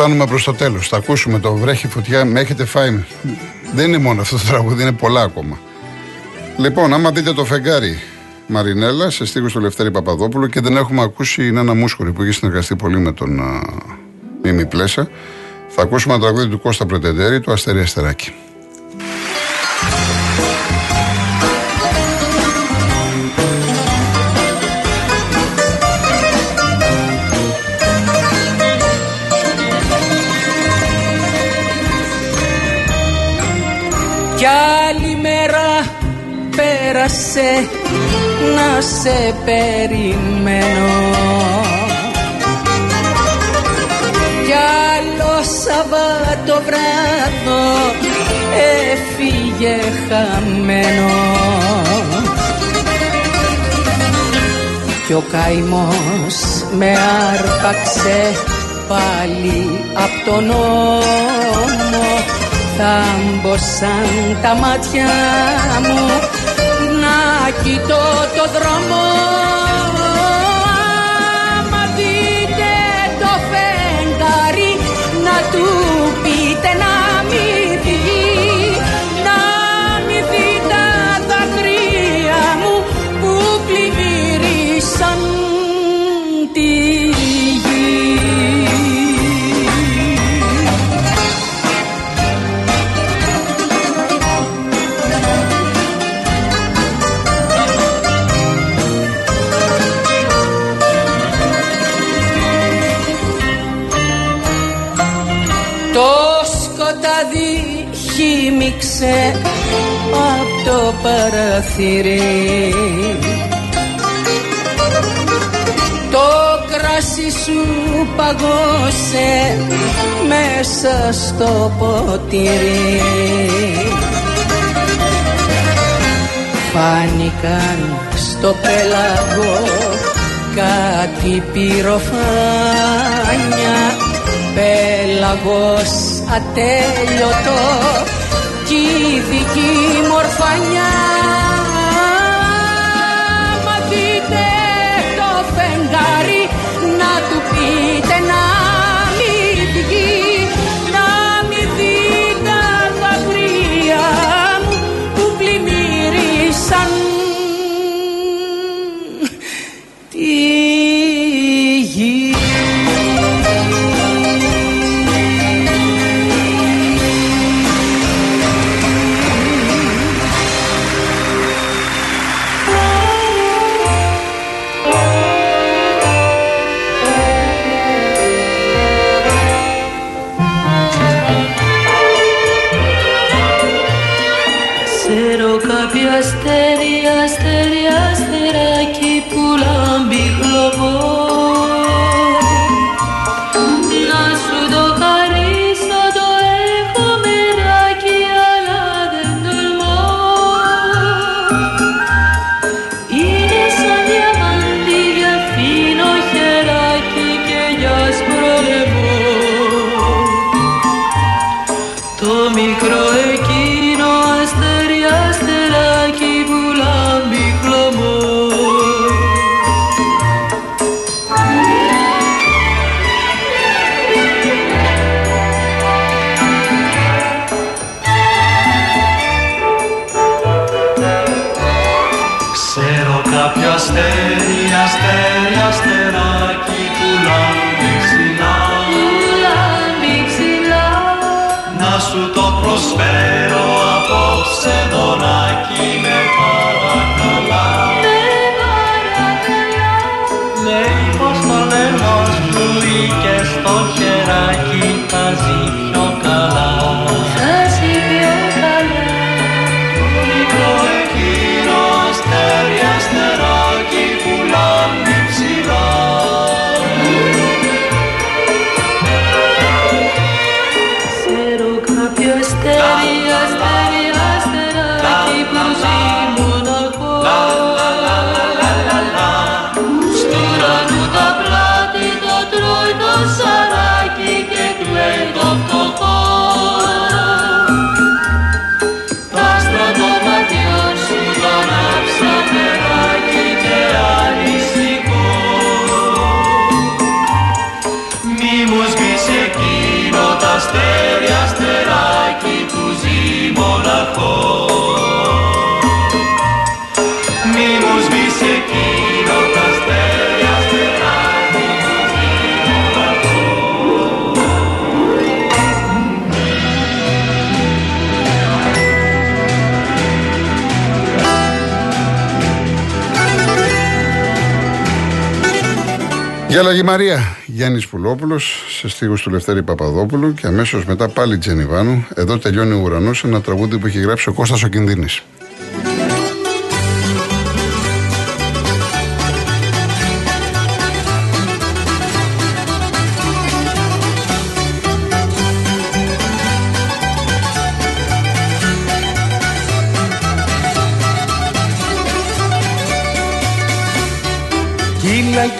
Φτάνουμε προς το τέλος. Θα ακούσουμε το βρέχει φωτιά. Με έχετε φάει. Δεν είναι μόνο αυτό το τραγούδι, είναι πολλά ακόμα. Λοιπόν, άμα δείτε το φεγγάρι Μαρινέλα σε στίχους του Λευτέρη Παπαδόπουλου και δεν έχουμε ακούσει είναι ένα μούσκορη που έχει συνεργαστεί πολύ με τον Μίμη Πλέσα. Θα ακούσουμε ένα τραγούδι του Κώστα Πρετεντέρη, του Αστερία Αστεράκη. Πέρασε να σε περιμένω. Κι άλλο Σαββάτο βράδο έφυγε χαμένο. Κι ο καημός με άρπαξε πάλι απ' τον νόμο θάμποσαν τα μάτια μου να κοιτώ το δρόμο Μα δείτε το φεγγάρι να του πείτε να χύμιξε απ' το παραθύρι Το κράσι σου παγώσε μέσα στο ποτήρι. Φάνηκαν στο πέλαγο κάτι πυροφάνια. Πέλαγος ατέλειωτο κι η δική μορφανιά. Μα δείτε το φεγγάρι να του πείτε Για Λαγή Μαρία, Γιάννης Πουλόπουλος, σε στίχους του Λευτέρη Παπαδόπουλου και αμέσως μετά πάλι Τζενιβάνου. Εδώ τελειώνει ο ουρανός, ένα τραγούδι που έχει γράψει ο Κώστας ο Κινδύνης.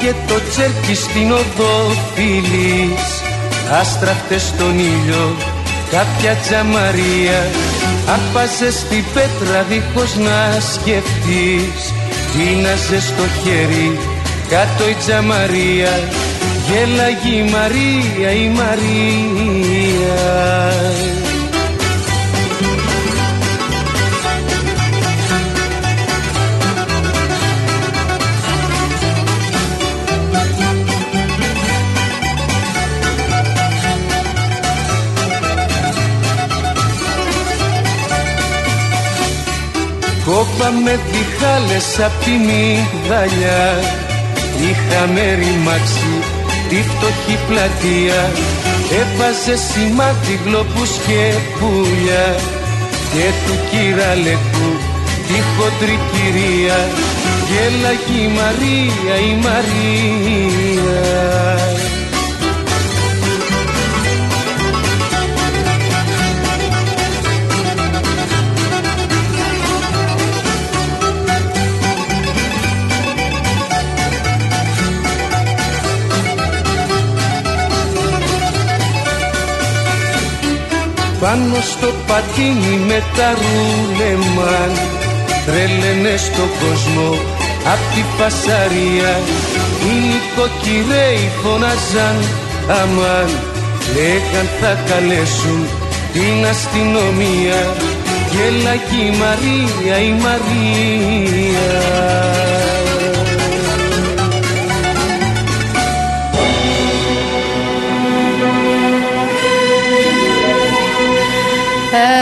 Και το τσέρκι στην οδό φίλης Άστραφτε στον ήλιο κάποια τζαμαρία. Άρπαζε στη πέτρα δίχως να σκεφτείς. Τίναζε στο χέρι κάτω η τζαμαρία. Γέλαγε η Μαρία η Μαρία Κόπαμε διχάλες απ' τη μυγδαλιά Είχαμε ρημάξει τη φτωχή πλατεία. Έβαζε σημάδι γλοπούς και πουλιά. Και του κυραλεκού τη χοντρή κυρία. Γέλαγε η Μαρία η Μαρία Πάνω στο πατίνι με τα ρούλεμαν Τρέλαινε στο κόσμο απ' τη φασαρία. Οι νοικοκυρέοι φωνάζαν αμάν Λέγαν θα καλέσουν την αστυνομία Γέλαγε η Μαρία η Μαρία Hey.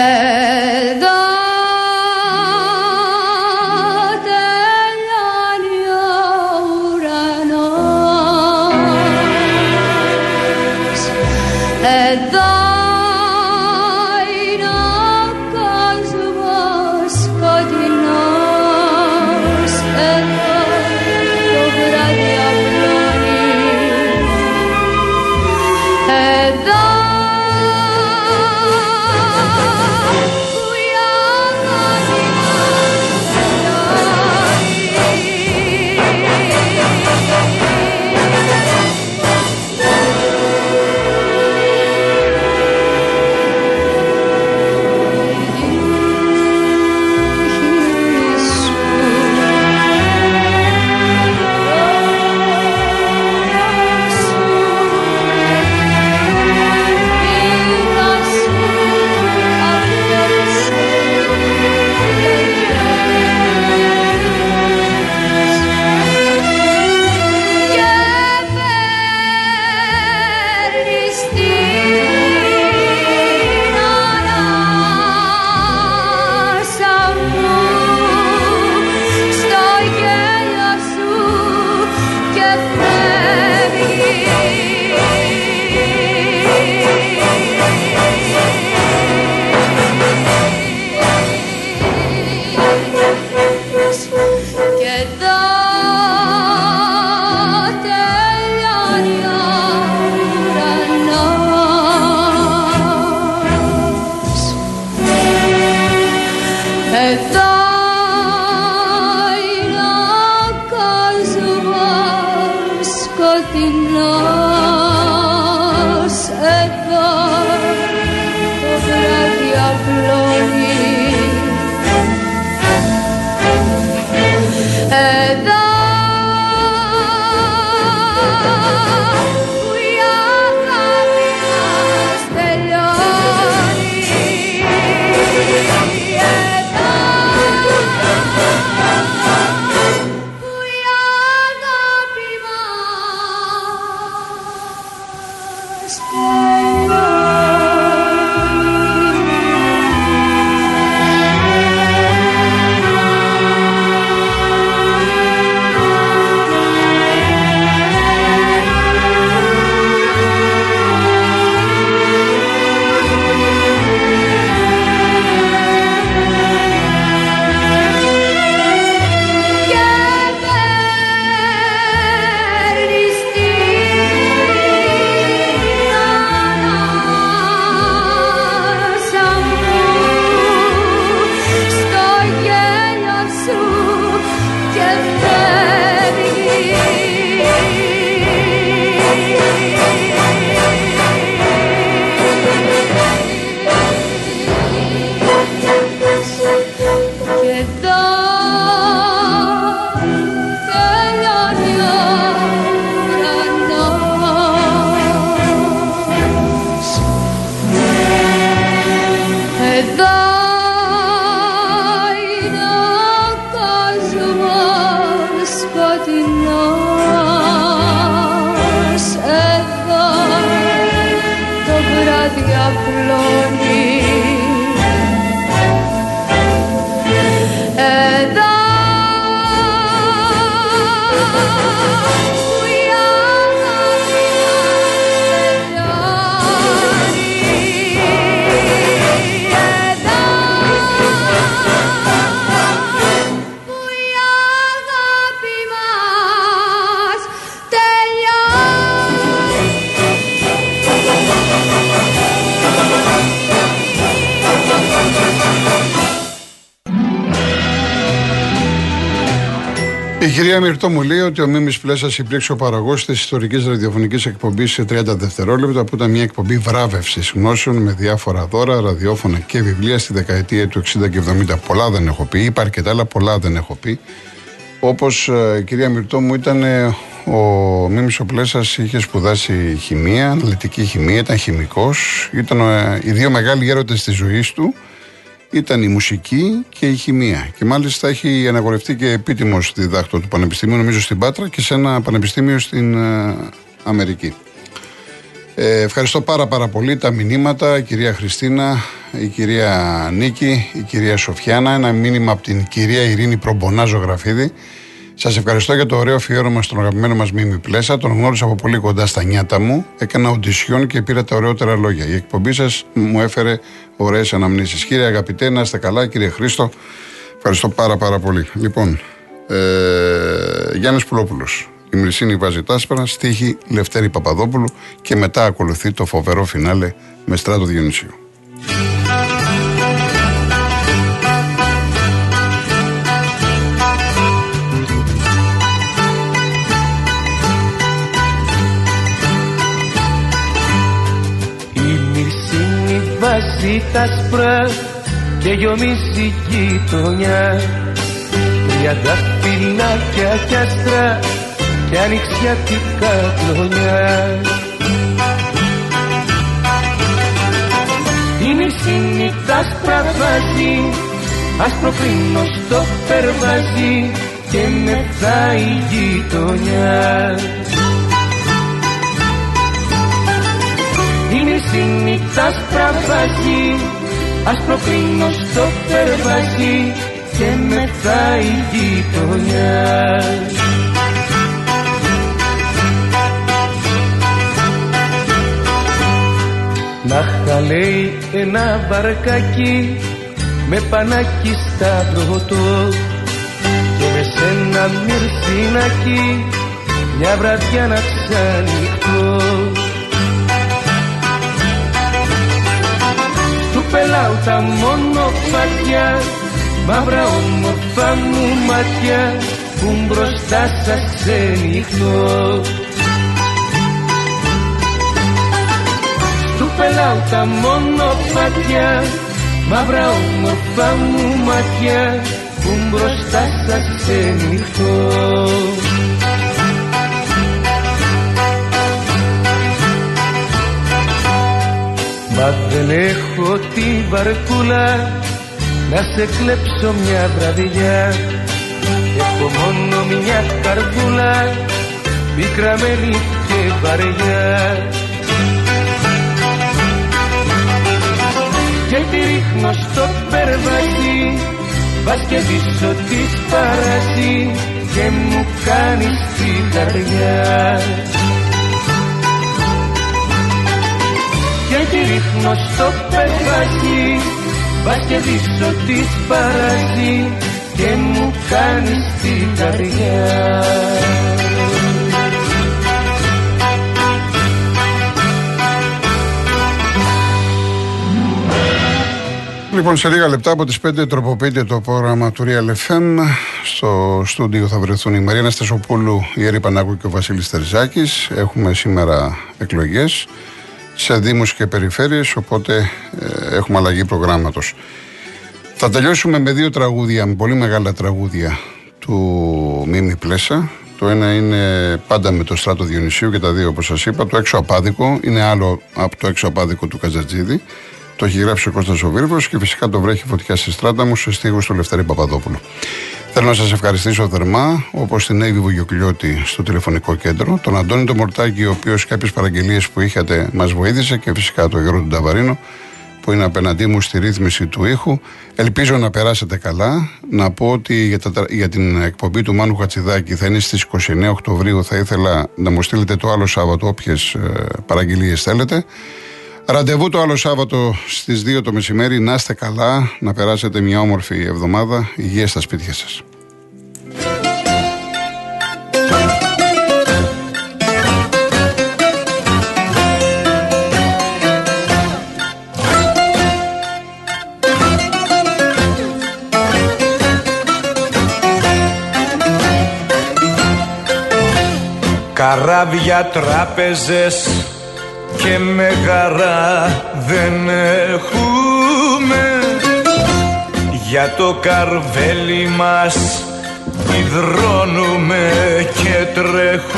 Jesus. Κυρία Μυρτό μου λέει ότι ο Μίμης Πλέσας υπήρξε ο παραγωγός της ιστορικής ραδιοφωνικής εκπομπής σε 30 δευτερόλεπτα, που ήταν μια εκπομπή βράβευσης γνώσεων με διάφορα δώρα, ραδιόφωνα και βιβλία στη δεκαετία του 60 και 70. Πολλά δεν έχω πει, είπα αρκετά, αλλά πολλά δεν έχω πει. Όπως ε, η κυρία Μυρτό μου ήταν ε, ο Μίμης ο Πλέσας, είχε σπουδάσει χημεία, αναλυτική χημεία, ήταν χημικός. Ήταν ε, οι δύο μεγάλοι γέροντες της ζωής του ήταν η μουσική και η χημεία. Και μάλιστα έχει αναγορευτεί και επίτιμος διδάκτο του Πανεπιστημίου, νομίζω στην Πάτρα και σε ένα πανεπιστήμιο στην ε, Αμερική. Ε, ευχαριστώ πάρα πάρα πολύ τα μηνύματα, η κυρία Χριστίνα, η κυρία Νίκη, η κυρία Σοφιάνα, ένα μήνυμα από την κυρία Ειρήνη Προμπονά Ζωγραφίδη. Σας ευχαριστώ για το ωραίο αφιέρωμα στον αγαπημένο μας Μίμη Πλέσα. Τον γνώρισα από πολύ κοντά στα νιάτα μου. Έκανα οντισιόν και πήρα τα ωραιότερα λόγια. Η εκπομπή σας μου έφερε ωραίες αναμνήσεις. Κύριε αγαπητέ, να είστε καλά, κύριε Χρήστο. Ευχαριστώ πάρα πάρα πολύ. Λοιπόν, ε, Γιάννης Πουλόπουλος. Η Μυρσίνη βάζει τάσπερα, στίχη Λευτέρη Παπαδόπουλου και μετά ακολουθεί το φοβερό φινάλε με στράτο Διονυσίου. Βάζει τα σπρά και γιομίζει γειτονιά. Τριάντα φυλάκια κι άστρα και ανοιξιατικά κλονιά Είναι η τα άσπρα βάζει άσπρο στο περβάζει και μετά η γειτονιά νύχτα σπραβάζει άσπρο στο περβάζει και μετά η γειτονιά. Να χαλέει ένα βαρκάκι με πανάκι σταυρωτό και με σένα μυρσινάκι μια βραδιά να ξανοιχτώ πελάω τα μονοπάτια μαύρα όμορφα μου μάτια που μπροστά σας ξενυχτώ Στου πελάω τα μονοπάτια μαύρα όμορφα μου μάτια που μπροστά σας ξενυχτώ Μα δεν έχω τη βαρκούλα να σε κλέψω μια βραδιά. Έχω μόνο μια καρδούλα πικραμένη και βαριά. Και τη ρίχνω στο περβάζι Βας και πίσω της παράζει και μου κάνεις την καρδιά τη ρίχνω στο περβάκι Βας και δίσω της παράζει και μου κάνεις την καρδιά Λοιπόν, σε λίγα λεπτά από τις 5 τροποποιείται το πρόγραμμα του Real FM. Στο στούντιο θα βρεθούν η Μαρία Στασοπούλου, η Έρη Πανάκου και ο Βασίλης Τερζάκης. Έχουμε σήμερα εκλογές σε δήμους και περιφέρειες, οπότε ε, έχουμε αλλαγή προγράμματος. Θα τελειώσουμε με δύο τραγούδια, με πολύ μεγάλα τραγούδια του Μίμη Πλέσα. Το ένα είναι πάντα με το στράτο Διονυσίου και τα δύο όπως σας είπα. Το έξω απάδικο είναι άλλο από το έξω απάδικο του Καζατζίδη. Το έχει γράψει ο Κώστας ο και φυσικά το βρέχει φωτιά στη στράτα μου σε στίχους του Λευτέρη Παπαδόπουλου. Θέλω να σας ευχαριστήσω θερμά, όπως την Εύη Βουγιοκλιώτη στο τηλεφωνικό κέντρο, τον Αντώνη το Μορτάκη, ο οποίος κάποιες παραγγελίες που είχατε μας βοήθησε και φυσικά τον Γιώργο Ταβαρίνο, που είναι απέναντί μου στη ρύθμιση του ήχου. Ελπίζω να περάσετε καλά. Να πω ότι για, τα, για την εκπομπή του Μάνου Χατσιδάκη θα είναι στις 29 Οκτωβρίου. Θα ήθελα να μου στείλετε το άλλο Σάββατο όποιες παραγγελίες θέλετε. Ραντεβού το άλλο Σάββατο στις 2 το μεσημέρι. Να είστε καλά, να περάσετε μια όμορφη εβδομάδα. Υγεία στα σπίτια σας. Καράβια, τράπεζες και μεγαρά δεν έχουμε. Για το καρβέλι μας υδρώνουμε και τρέχουμε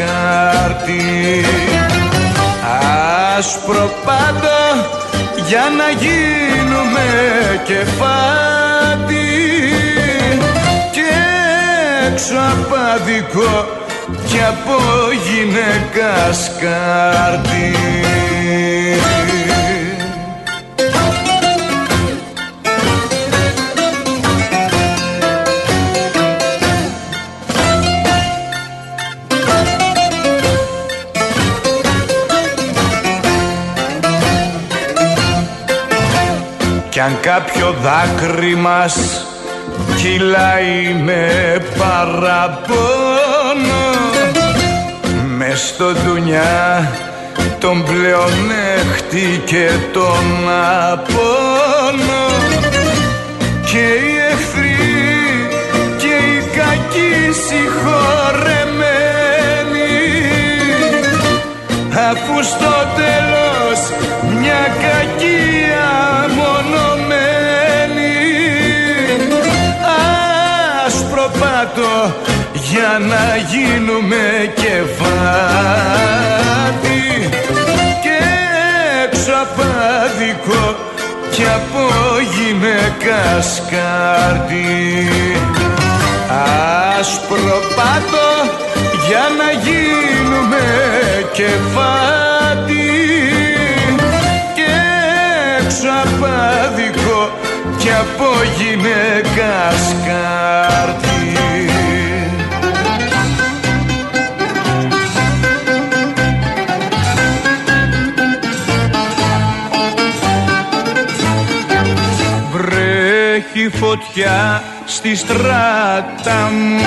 γυναίκα σκάρτη άσπρο πάντο για να γίνουμε κεφάτι και έξω απάδικο κι από γυναίκας σκάρτη Κι αν κάποιο δάκρυ μας κυλάει με παραπονό μες στο δουνιά τον πλεονέχτη και τον απόνο και οι εχθροί και οι κακοί συγχωρεμένοι αφού στο για να γίνουμε κεφάτι και έξω απάδικο και από γυναίκα σκάρτη άσπρο πάτο για να γίνουμε κεφάτι και έξω απάδικο και από γυναίκα σκάρτη φωτιά στη στράτα μου.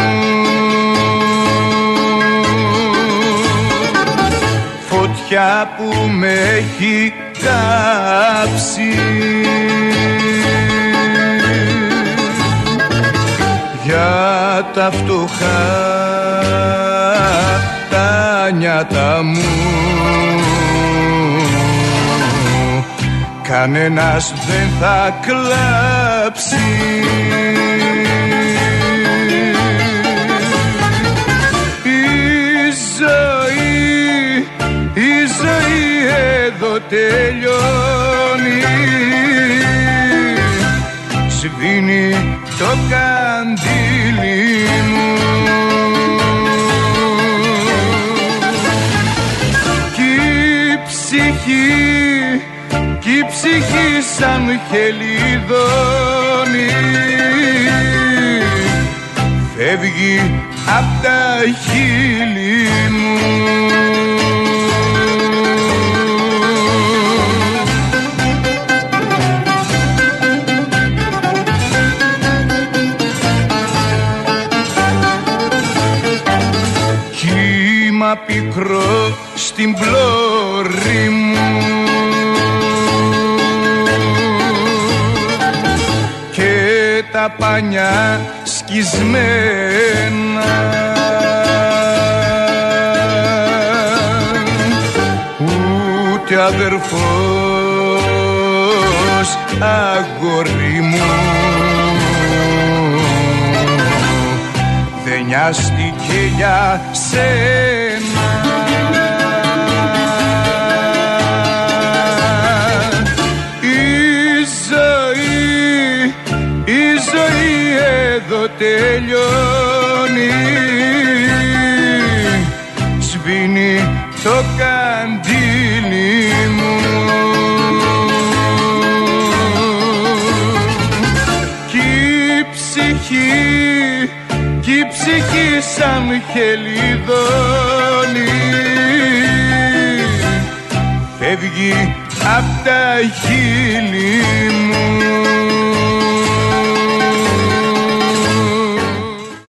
Φωτιά που με έχει κάψει. Για τα φτωχά τα νιάτα μου. Κανένας δεν θα κλάψει Η ζωή, η ζωή εδώ τελειώνει. Σβήνει το καντήλι μου. Κι η ψυχή κι η ψυχή σαν χελιδόνι. Φεύγει απ' τα χείλη μου. Κύμα πικρό στην πλώρη τα πανιά σκισμένα. Ούτε αδερφός αγόρι μου. Δεν νοιάστηκε για σένα σαν χελιδόνι. Φεύγει απ' τα χείλη. μου